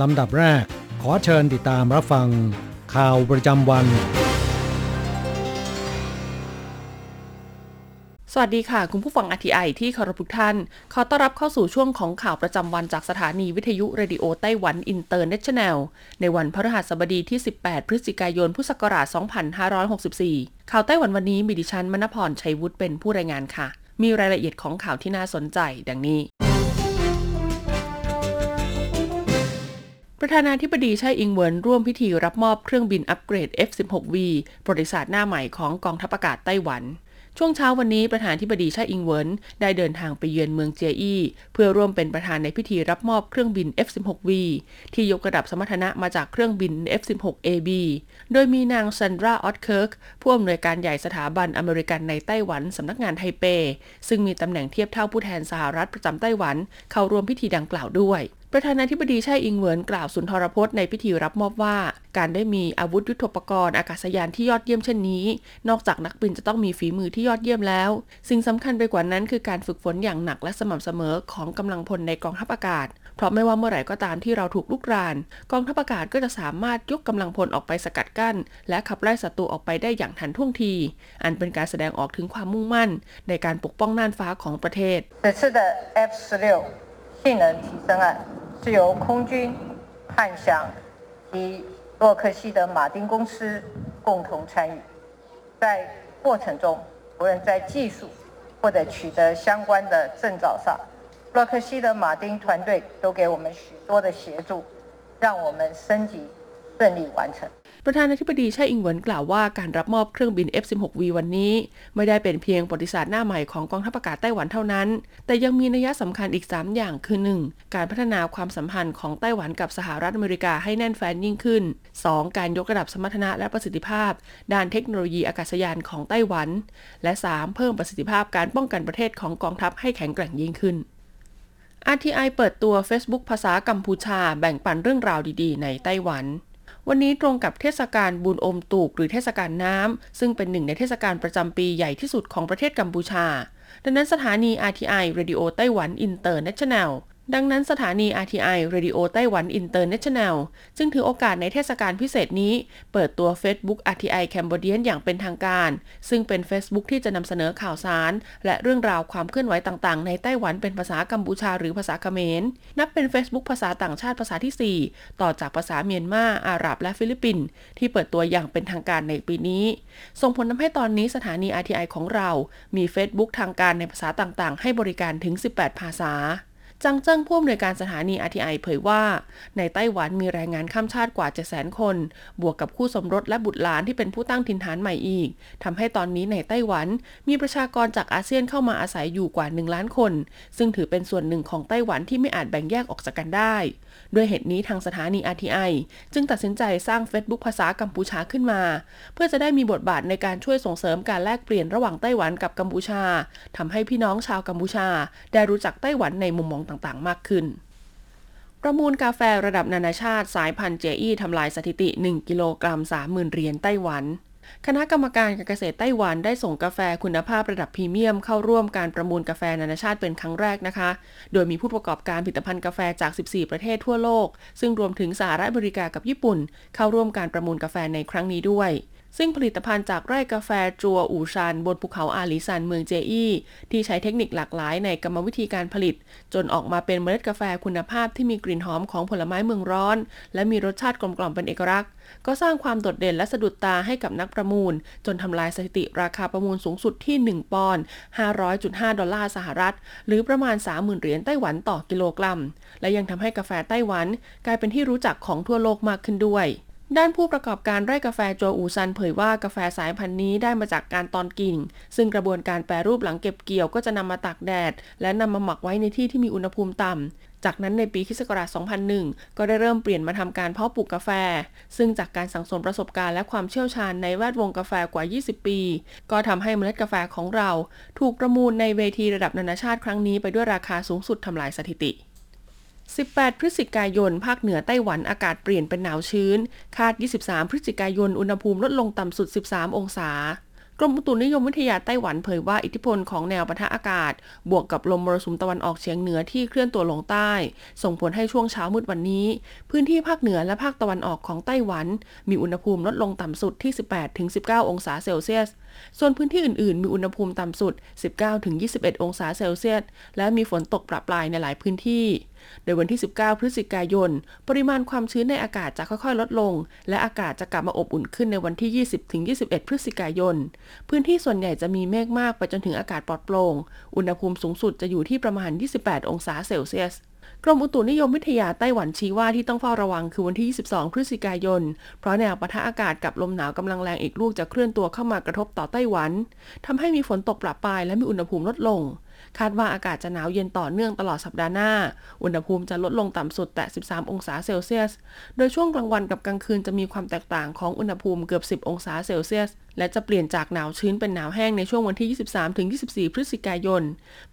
ลำดับแรก ขอเชิญติดตามรับฟัง ข่าวประจำวัน สวัสดีค่ะ คุณผู้ฟัง RTI ที่เคารพทุกท่าน ขอต้อนรับเข้าสู่ช่วงของข่าวประจำวันจากสถานีวิทยุเรดิโอไต้หวันอินเตอร์เนชั่นแนล ในวันพฤหัสบดีที่ 18 พฤศจิกายน พุทธศักราช 2564 ข่าวไต้หวันวันนี้มีดิฉันมณพรชัยวุฒิเป็นผู้รายงานค่ะ มีรายละเอียดของข่าวที่น่าสนใจ ดังนี้ ประธานาธิบดีไช่อิงเวินร่วมพิธีรับมอบเครื่องบินอัปเกรด F-16V ประวัติศาสตร์หน้าใหม่ของกองทัพอากาศไต้หวัน ช่วงเช้าวันนี้ประธานาธิบดีไช่อิงเวินได้เดินทางไปเยือนเมืองเจียอี้เพื่อร่วมเป็นประธานในพิธีรับมอบเครื่องบิน F-16V ที่ยกระดับสมรรถนะมาจากเครื่องบิน F-16AB โดยมีนางซันดราออตเคิร์กผู้อำนวยการใหญ่สถาบันอเมริกันในไต้หวันสำนักงานไทเป ซึ่งมีตำแหน่งเทียบเท่าผู้แทนสหรัฐประจำไต้หวัน เข้าร่วมพิธีดังกล่าวด้วย ประธานาธิบดีไช่อิงเหวินกล่าวสุนทรพจน์ในพิธีรับมอบว่า การได้มีอาวุธยุทโธปกรณ์อากาศยานที่ยอดเยี่ยมเช่นนี้ นอกจากนักบินจะต้องมีฝีมือที่ยอดเยี่ยมแล้ว สิ่งสำคัญไปกว่านั้นคือการฝึกฝนอย่างหนักและสม่ำเสมอของกำลังพลในกองทัพอากาศ เพราะไม่ว่าเมื่อไหร่ก็ตามที่เราถูกลุกราน กองทัพอากาศก็จะสามารถยกกำลังพลออกไปสกัดกั้น และขับไล่ศัตรูออกไปได้อย่างทันท่วงที อันเป็นการแสดงออกถึงความมุ่งมั่น ในการปกป้องน่านฟ้าของประเทศ 性能提升案是由空军、汉翔及洛克希德马丁公司共同参与，在过程中，无论在技术或者取得相关的证照上，洛克希德马丁团队都给我们许多的协助，让我们升级顺利完成。 ประธานาธิบดีไช่อิงเหวินกล่าวว่าการรับมอบเครื่องบิน F-16V วันนี้ ไม่ได้เป็นเพียงประวัติศาสตร์หน้าใหม่ของกองทัพอากาศไต้หวันเท่านั้น แต่ยังมีนัยสำคัญอีก 3 อย่างคือ 1. การพัฒนาความสัมพันธ์ของไต้หวันกับสหรัฐอเมริกาให้แน่นแฟ้นยิ่งขึ้น 2. การยกระดับสมรรถนะและประสิทธิภาพ ด้านเทคโนโลยีอากาศยานของไต้หวัน และ 3. เพิ่มประสิทธิภาพการป้องกันประเทศของกองทัพให้แข็งแกร่งยิ่งขึ้น RTI เปิดตัว Facebook ภาษากัมพูชา แบ่งปันเรื่องราวดีๆ ในไต้หวัน วันนี้ตรงกับเทศกาลบุญอมตูกหรือเทศกาลน้ำ ซึ่งเป็นหนึ่งในเทศกาลประจำปีใหญ่ที่สุดของประเทศกัมพูชา ดังนั้นสถานี RTI Radio ไต้หวันอินเตอร์เนชั่นแนลดังนั้นสถานี RTI Radio ไต้หวันอินเตอร์เนชั่นแนลจึงถือโอกาสในเทศกาลพิเศษนี้ เปิดตัว Facebook RTI Cambodian อย่างเป็นทางการ ซึ่งเป็น Facebook ที่จะนำเสนอข่าวสาร และเรื่องราวความเคลื่อนไหวต่างๆ ในไต้หวันเป็นภาษากัมพูชาหรือภาษาเขมร นับเป็น Facebook ภาษาต่างชาติภาษาที่ 4 ต่อจากภาษาเมียนมา อาหรับ และฟิลิปปินส์ที่เปิดตัวอย่างเป็นทางการในปีนี้ ส่งผลทำให้ตอนนี้สถานี RTI ของเรา มี Facebook ทางการในภาษาต่างๆ ให้บริการถึง 18 ภาษา จังเจิ้งผู้อำนวยการสถานี RTI เผยว่า ในไต้หวันมีแรงงานข้ามชาติกว่า 700,000 คน บวกกับคู่สมรสและบุตรหลานที่เป็นผู้ตั้งถิ่นฐานใหม่อีกทำให้ตอนนี้ในไต้หวันมีประชากรจากอาเซียนเข้ามาอาศัยอยู่กว่า 1 ล้านคน ซึ่งถือเป็นส่วนหนึ่งของไต้หวันที่ไม่อาจแบ่งแยกออกจากกันได้ด้วยเหตุนี้ทางสถานี RTI จึงตัดสินใจสร้าง Facebook ภาษากัมพูชาขึ้นมา เพื่อจะได้มีบทบาทในการช่วยส่งเสริมการแลกเปลี่ยนระหว่างไต้หวันกับกัมพูชาทำให้พี่น้องชาวกัมพูชา ได้รู้จักไต้หวันในมุมมองต่างๆ มากขึ้นประมูลกาแฟระดับนานาชาติสายพันธุ์เจอี้ทำลายสถิติ 1 กิโลกรัม 30,000 เหรียญไต้หวัน คณะกรรมการการเกษตรไต้หวันได้ส่งกาแฟคุณภาพระดับพรีเมียมเข้าร่วมการประมูลกาแฟนานาชาติเป็นครั้งแรกนะคะ โดยมีผู้ประกอบการผลิตภัณฑ์กาแฟจาก 14 ประเทศทั่วโลก ซึ่งรวมถึงสหรัฐอเมริกากับญี่ปุ่น เข้าร่วมการประมูลกาแฟในครั้งนี้ด้วย ซึ่งผลิตภัณฑ์จากไร่กาแฟจัวอู่ชันบนภูเขาอาลีซันเมืองเจอี้ที่ใช้เทคนิคหลากหลายในกรรมวิธีการผลิต จนออกมาเป็นเมล็ดกาแฟคุณภาพที่มีกลิ่นหอมของผลไม้เมืองร้อน และมีรสชาติกลมกล่อมเป็นเอกลักษณ์ก็สร้างความโดดเด่นและสะดุดตาให้กับนักประมูล จนทำลายสถิติราคาประมูลสูงสุดที่ 1 ปอนด์500.5 ดอลลาร์สหรัฐ หรือประมาณ 30,000 เหรียญไต้หวันต่อกิโลกรัม และยังทำให้กาแฟไต้หวัน กลายเป็นที่รู้จักของทั่วโลกมากขึ้นด้วย ด้านผู้ประกอบการไร่กาแฟโจอูซันเผยว่ากาแฟสายพันธุ์นี้ได้มาจากการตอนกิ่ง ซึ่งกระบวนการแปรรูปหลังเก็บเกี่ยวก็จะนำมาตากแดด และนำมาหมักไว้ในที่ที่มีอุณหภูมิต่ำจากนั้นในปีคศ2001 ก็ได้เริ่มเปลี่ยนมาทำการเพาะปลูกกาแฟ ซึ่งจากการสังสมประสบการณ์และความเชี่ยวชาญในแวดวงกาแฟกว่า 20 ปี ก็ทำให้เมล็ดกาแฟของเรา ถูกประมูลในเวทีระดับนานาชาติครั้งนี้ไปด้วยราคาสูงสุดทำลายสถิติ 18 พฤศจิกายน ภาคเหนือไต้หวันอากาศเปลี่ยนเป็นหนาวชื้น คาด 23 พฤศจิกายน อุณหภูมิลดลงต่ำสุด 13 องศากรมอุตุนิยมวิทยาไต้หวันเผยว่าอิทธิพลของแนวปะทะอากาศ บวกกับลมมรสุมตะวันออกเฉียงเหนือที่เคลื่อนตัวลงใต้ ส่งผลให้ช่วงเช้ามืดวันนี้ พื้นที่ภาคเหนือและภาคตะวันออกของไต้หวัน มีอุณหภูมิลดลงต่ำสุดที่ 18-19 องศาเซลเซียส ส่วนพื้นที่อื่นๆ มีอุณหภูมิต่ำสุด 19-21 องศาเซลเซียส และมีฝนตกประปรายในหลายพื้นที่ โดยวันที่ 19 พฤศจิกายน ปริมาณความชื้นในอากาศจะค่อยๆ ลดลง และอากาศจะกลับมาอบอุ่นขึ้นในวันที่ 20-21 พฤศจิกายน พื้นที่ส่วนใหญ่จะมีเมฆมากไปจนถึงอากาศปลอดโปร่ง อุณหภูมิสูงสุดจะอยู่ที่ประมาณ 28 องศาเซลเซียสกรมอุตุนิยมวิทยาไต้หวันชี้ว่าที่ต้องเฝ้าระวังคือวันที่ 22 พฤศจิกายน เพราะแนวปะทะอากาศกับลมหนาวกำลังแรงอีกลูกจะเคลื่อนตัวเข้ามากระทบต่อไต้หวัน ทำให้มีฝนตกประปายและมีอุณหภูมิลดลง คาดว่าอากาศจะหนาวเย็นต่อเนื่องตลอดสัปดาห์หน้า อุณหภูมิจะลดลงต่ำสุดแต่ 13 องศาเซลเซียส โดยช่วงกลางวันกับกลางคืนจะมีความแตกต่างของอุณหภูมิเกือบ 10 องศาเซลเซียส และจะเปลี่ยนจากหนาวชื้นเป็นหนาวแห้งในช่วงวันที่ 23-24 พฤศจิกายน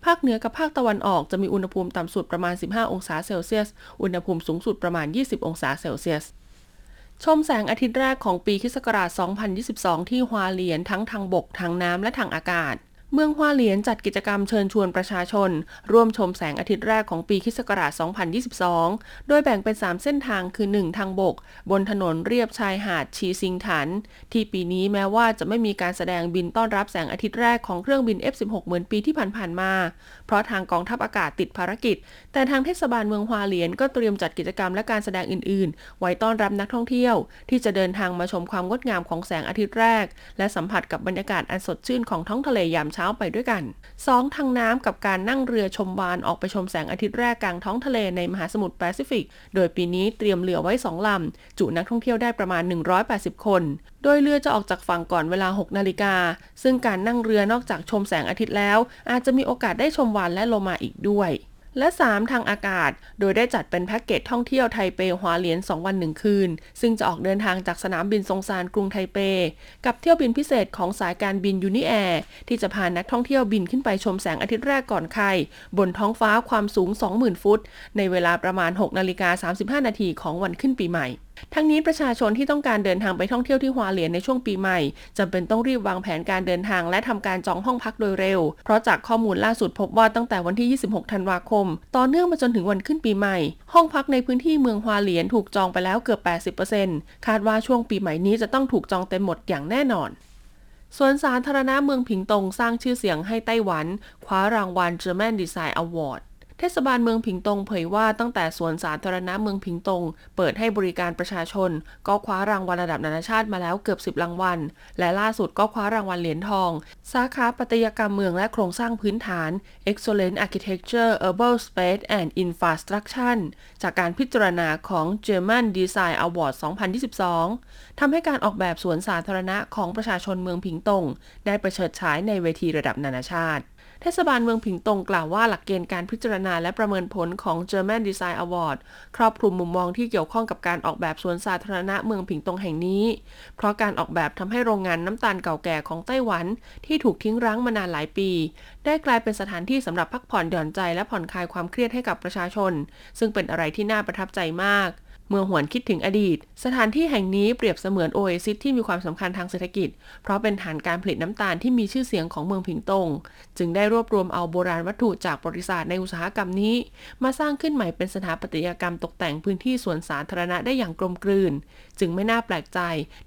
ภาคเหนือกับภาคตะวันออกจะมีอุณหภูมิต่ำสุดประมาณ 15 องศาเซลเซียส อุณหภูมิสูงสุดประมาณ 20 องศาเซลเซียสชมแสงอาทิตย์แรกของปีคศ2022 ที่ฮวาเลียนทั้งทางบก ทางน้ำ และทางอากาศ เมืองฮวาเหลียนจัดกิจกรรมเชิญชวนประชาชน ร่วมชมแสงอาทิตย์แรกของปีคศ2022 โดยแบ่งเป็น 3 เส้นทางคือ 1 ทางบก บนถนนเรียบชายหาดชีซิงถัน ที่ปีนี้แม้ว่าจะไม่มีการแสดงบินต้อนรับแสงอาทิตย์แรกของเครื่องบิน F16 เหมือนปีที่ผ่านๆมา เพราะทางกองทัพอากาศติดภารกิจ แต่ทางเทศบาลเมืองฮวาเหลียนก็เตรียมจัดกิจกรรมและการแสดงอื่นๆ ไว้ต้อนรับนักท่องเที่ยว ที่จะเดินทางมาชมความงดงามของแสงอาทิตย์แรก และสัมผัสกับบรรยากาศอันสดชื่นของท้องทะเลยามเช้าไปด้วยกัน 2. ทางน้ำกับการนั่งเรือชมวานออกไปชมแสงอาทิตย์แรกกลางท้องทะเลในมหาสมุทรแปซิฟิก โดยปีนี้เตรียมเรือไว้ 2 ลำ จุนักท่องเที่ยวได้ประมาณ 180 คน โดยเรือจะออกจากฝั่งก่อนเวลา 6 นาฬิกา ซึ่งการนั่งเรือนอกจากชมแสงอาทิตย์แล้ว อาจจะมีโอกาสได้ชมวาฬและโลมาอีกด้วย และ 3 ทางอากาศ โดยได้จัดเป็นแพ็กเกจท่องเที่ยวไทเปฮวาเลียน 2 วัน 1 คืน ซึ่งจะออกเดินทางจากสนามบินซงซานกรุงไทเป กับเที่ยวบินพิเศษของสายการบินยูนิแอร์ที่จะพานักท่องเที่ยวบินขึ้นไปชมแสงอาทิตย์แรกก่อนใคร บนท้องฟ้าความสูง 20,000 ฟุต ในเวลาประมาณ6นาฬิกา35 นาทีของวันขึ้นปีใหม่ ทั้งนี้ประชาชนที่ต้องการเดินทางไปท่องเที่ยวที่ฮวาเลียนในช่วงปีใหม่จำเป็นต้องรีบวางแผนการเดินทางและทำการจองห้องพักโดยเร็ว เพราะจากข้อมูลล่าสุดพบว่าตั้งแต่วันที่ 26 ธันวาคม ต่อเนื่องมาจนถึงวันขึ้นปีใหม่ ห้องพักในพื้นที่เมืองฮวาเลียนถูกจองไปแล้วเกือบ 80%คาดว่าช่วงปีใหม่นี้จะต้องถูกจองเต็มหมดอย่างแน่นอนสวนสาธารณะเมืองผิงตงสร้างชื่อเสียงให้ไต้หวัน คว้ารางวัล German Design Award เทศบาลเมืองผิงตงเผยว่าตั้งแต่สวนสาธารณะเมืองผิงตง เปิดให้บริการประชาชน ก็คว้ารางวัลระดับนานาชาติมาแล้วเกือบ 10 รางวัล และล่าสุดก็คว้ารางวัลเหรียญทอง สาขาปัตยกรรมเมืองและโครงสร้างพื้นฐาน Excellent Architecture Urban Space and Infrastructure จากการพิจารณาของ German Design Award 2022 ทำให้การออกแบบสวนสาธารณะของประชาชนเมืองผิงตง ได้ประเฉิดฉายในเวทีระดับนานาชาติ เทศบาลเมืองผิงตงกล่าวว่าหลักเกณฑ์การพิจารณาและประเมินผลของ German Design Award ครอบคลุมมุมมองที่เกี่ยวข้องกับการออกแบบสวนสาธารณะเมืองผิงตงแห่งนี้ เพราะการออกแบบทำให้โรงงานน้ำตาลเก่าแก่ของไต้หวัน ที่ถูกทิ้งร้างมานานหลายปี ได้กลายเป็นสถานที่สำหรับพักผ่อนหย่อนใจและผ่อนคลายความเครียดให้กับประชาชน ซึ่งเป็นอะไรที่น่าประทับใจมาก เมื่อหวนคิดถึงอดีต สถานที่แห่งนี้เปรียบเสมือนโอเอซิสที่มีความสำคัญทางเศรษฐกิจ เพราะเป็นฐานการผลิตน้ำตาลที่มีชื่อเสียงของเมืองผิงตง จึงได้รวบรวมเอาโบราณวัตถุจากประวัติศาสตร์ในอุตสาหกรรมนี้ มาสร้างขึ้นใหม่เป็นสถาปัตยกรรมตกแต่งพื้นที่สวนสาธารณะได้อย่างกลมกลืน จึงไม่น่าแปลกใจ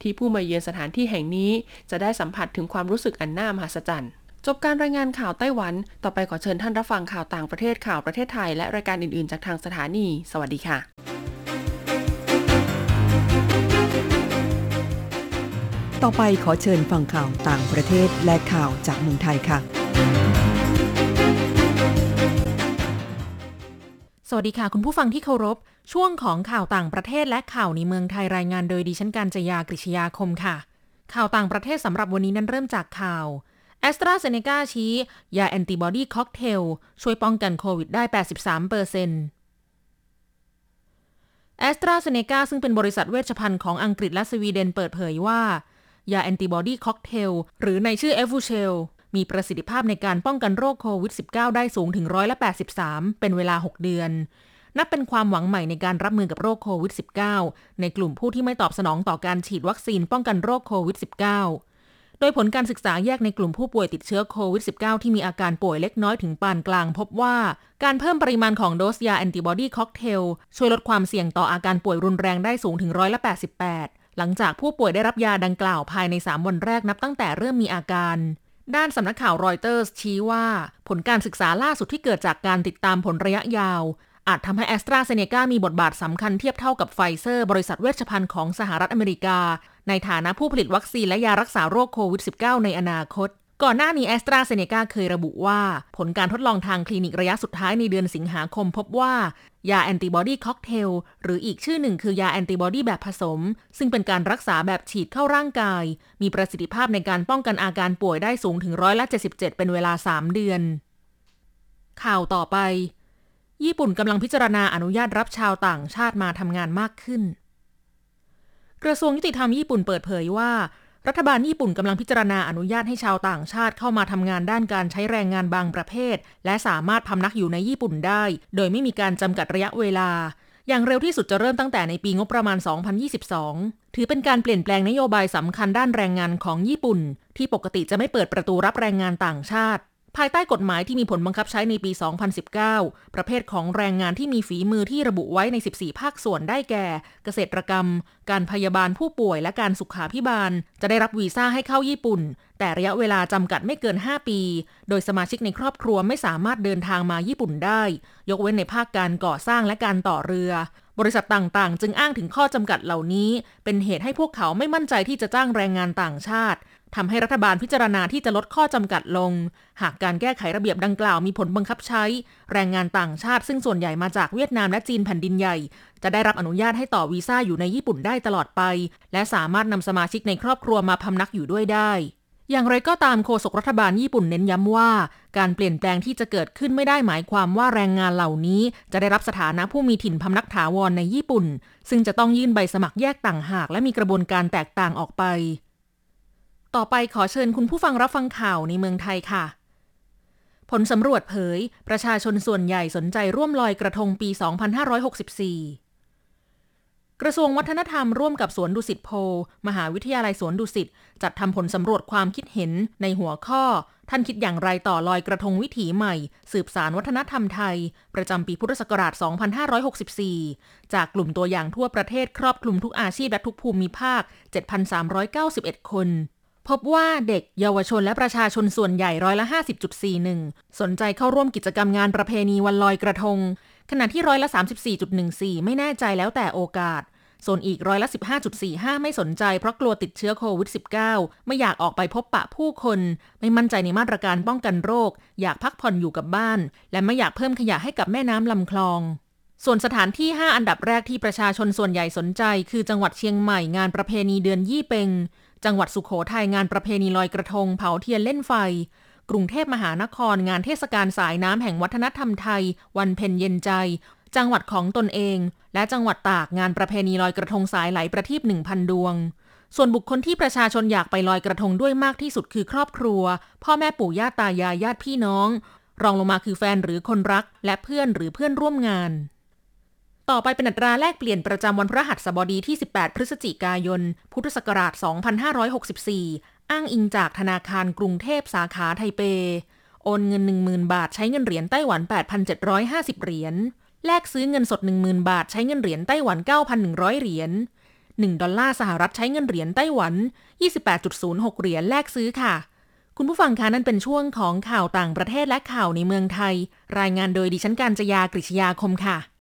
ที่ผู้มาเยือนสถานที่แห่งนี้ จะได้สัมผัสถึงความรู้สึกอันน่ามหัศจรรย์จบการรายงานข่าวไต้หวัน ต่อไปขอเชิญท่านรับฟังข่าวต่างประเทศข่าวประเทศไทย และรายการอื่น ๆ จากทางสถานี สวัสดีค่ะ ต่อไปขอเชิญฟังข่าวต่างประเทศและข่าวจากเมืองไทยค่ะ สวัสดีค่ะ คุณผู้ฟังที่เคารพ ช่วงของข่าวต่างประเทศและข่าวในเมืองไทยรายงานโดยดิฉันการจยากริชยาคมค่ะ ข่าวต่างประเทศสำหรับวันนี้นั้นเริ่มจากข่าวแอสตราเซเนกาชี้ ยาแอนติบอดีค็อกเทล ช่วยป้องกันโควิดได้ 83เปอร์เซ็นต์แอสตราเซเนกาซึ่งเป็นบริษัทเวชภัณฑ์ของอังกฤษและสวีเดนเปิดเผยว่า ยาแอนติบอดีค็อกเทล หรือในชื่อเอฟูเชลมีประสิทธิภาพในการป้องกันโรคโควิด -19 ได้สูงถึงร้อยละ83 เป็นเวลา 6 เดือน นับเป็นความหวังใหม่ในการรับมือกับโรคโควิด -19 ในกลุ่มผู้ที่ไม่ตอบสนองต่อการฉีดวัคซีนป้องกันโรคโควิด -19 โดยผลการศึกษาแยกในกลุ่มผู้ป่วยติดเชื้อโควิด -19 ที่มีอาการป่วยเล็กน้อยถึงปานกลาง พบว่าการเพิ่มปริมาณของโดสยาแอนติบอดีค็อกเทลช่วยลดความเสี่ยงต่ออาการป่วยรุนแรงได้สูงถึงร้อยละ88 หลังจากผู้ป่วยได้รับยาดังกล่าวภายใน 3 วันแรกนับตั้งแต่เริ่มมีอาการ ด้านสำนักข่าวรอยเตอร์สชี้ว่า ผลการศึกษาล่าสุดที่เกิดจากการติดตามผลระยะยาว อาจทำให้แอสตราเซเนกามีบทบาทสำคัญเทียบเท่ากับไฟเซอร์บริษัทเวชภัณฑ์ของสหรัฐอเมริกา ในฐานะผู้ผลิตวัคซีนและยารักษาโรคโควิด -19 ในอนาคต ก่อนหน้านี้แอสตราเซเนกาเคยระบุว่า ผลการทดลองทางคลินิกระยะสุดท้ายในเดือนสิงหาคมพบว่า ยาแอนติบอดีค็อกเทลหรืออีกชื่อหนึ่งคือยาแอนติบอดีแบบผสม ซึ่งเป็นการรักษาแบบฉีดเข้าร่างกาย มีประสิทธิภาพในการป้องกันอาการป่วยได้สูงถึงร้อยละ77 เป็นเวลา 3 เดือน ข่าวต่อไป ญี่ปุ่นกำลังพิจารณาอนุญาตรับชาวต่างชาติมาทำงานมากขึ้น กระทรวงยุติธรรมญี่ปุ่นเปิดเผยว่า รัฐบาลญี่ปุ่นกำลังพิจารณาอนุญาตให้ชาวต่างชาติเข้ามาทำงานด้านการใช้แรงงานบางประเภท และสามารถพำนักอยู่ในญี่ปุ่นได้ โดยไม่มีการจำกัดระยะเวลา อย่างเร็วที่สุดจะเริ่มตั้งแต่ในปีงบประมาณ 2022 ถือเป็นการเปลี่ยนแปลงนโยบายสำคัญด้านแรงงานของญี่ปุ่น ที่ปกติจะไม่เปิดประตูรับแรงงานต่างชาติ ภายใต้กฎหมายที่มีผลบังคับใช้ในปี 2019 ประเภทของแรงงานที่มีฝีมือที่ระบุไว้ใน 14 ภาคส่วนได้แก่ เกษตรกรรม การพยาบาลผู้ป่วยและการสุขาพิบาล จะได้รับวีซ่าให้เข้าญี่ปุ่น แต่ระยะเวลาจำกัดไม่เกิน 5 ปี โดยสมาชิกในครอบครัวไม่สามารถเดินทางมาญี่ปุ่นได้ ยกเว้นในภาคการก่อสร้างและการต่อเรือบริษัทต่างๆ จึงอ้างถึงข้อจำกัดเหล่านี้ เป็นเหตุให้พวกเขาไม่มั่นใจที่จะจ้างแรงงานต่างชาติ ทำให้รัฐบาลพิจารณาที่จะลดข้อจำกัดลง หากการแก้ไขระเบียบดังกล่าวมีผลบังคับใช้ แรงงานต่างชาติซึ่งส่วนใหญ่มาจากเวียดนามและจีนแผ่นดินใหญ่ จะได้รับอนุญาตให้ต่อวีซ่าอยู่ในญี่ปุ่นได้ตลอดไป และสามารถนำสมาชิกในครอบครัวมาพำนักอยู่ด้วยได้อย่างไรก็ตามโฆษกรัฐบาลญี่ปุ่นเน้นย้ำว่า การเปลี่ยนแปลงที่จะเกิดขึ้นไม่ได้หมายความว่าแรงงานเหล่านี้ จะได้รับสถานะผู้มีถิ่นพำนักถาวรในญี่ปุ่น ซึ่งจะต้องยื่นใบสมัครแยกต่างหาก และมีกระบวนการแตกต่างออกไป ต่อไปขอเชิญคุณผู้ฟังรับฟังข่าวในเมืองไทยค่ะ ผลสำรวจเผย ประชาชนส่วนใหญ่สนใจร่วมลอยกระทงปี 2564 กระทรวงวัฒนธรรมร่วมกับสวนดุสิตโพ มหาวิทยาลัยสวนดุสิตจัดทำผลสำรวจความคิดเห็นในหัวข้อ ท่านคิดอย่างไรต่อลอยกระทงวิถีใหม่ สืบสารวัฒนธรรมไทย ประจำปีพุทธศักราช 2564 จากกลุ่มตัวอย่างทั่วประเทศครอบคลุมทุกอาชีพและทุกภูมิภาค 7,391 คน พบว่าเด็กเยาวชนและประชาชนส่วนใหญ่ร้อยละ 50.41 สนใจเข้าร่วมกิจกรรมงานประเพณีวันลอยกระทง ขณะที่ร้อยละ 34.14 ไม่แน่ใจแล้วแต่โอกาส ส่วนอีกร้อยละ 15.45 ไม่สนใจเพราะกลัวติดเชื้อโควิด -19 ไม่อยากออกไปพบปะผู้คน ไม่มั่นใจในมาตรการป้องกันโรค อยากพักผ่อนอยู่กับบ้าน และไม่อยากเพิ่มขยะให้กับแม่น้ำลำคลอง ส่วนสถานที่ 5 อันดับแรกที่ประชาชนส่วนใหญ่สนใจ คือจังหวัดเชียงใหม่งานประเพณีเดือนยี่เปงจังหวัดสุขโขทัยงานประเพณีลอยกระทง เผาเทียนเล่นไฟ กรุงเทพมหานครงานเทศกาลสายน้ำแห่งวัฒนธรรมไทย วันเพ็ญเย็นใจ จังหวัดของตนเอง และจังหวัดตากงานประเพณีลอยกระทงสายไหลประทีปหนึ่งพันดวง ส่วนบุคคลที่ประชาชนอยากไปลอยกระทงด้วยมากที่สุดคือครอบครัว พ่อแม่ปู่ย่าตายายญาติพี่น้อง รองลงมาคือแฟนหรือคนรัก และเพื่อนหรือเพื่อนร่วมงาน ต่อไปเป็นอัตราแลกเปลี่ยนประจำวันพฤหัสบดีที่ 18 พฤศจิกายน พุทธศักราช 2564 อ้างอิงจากธนาคารกรุงเทพสาขาไทเป โอนเงิน 10,000 บาทใช้เงินเหรียญไต้หวัน 8,750 เหรียญ แลกซื้อเงินสด 10,000 บาทใช้เงินเหรียญไต้หวัน 9,100 เหรียญ 1 ดอลลาร์สหรัฐใช้เงินเหรียญไต้หวัน 28.06 เหรียญแลกซื้อค่ะคุณผู้ฟังคะนั่นเป็นช่วงของข่าวต่างประเทศและข่าวในเมืองไทย รายงานโดยดิฉันการจยากริชยาคมค่ะ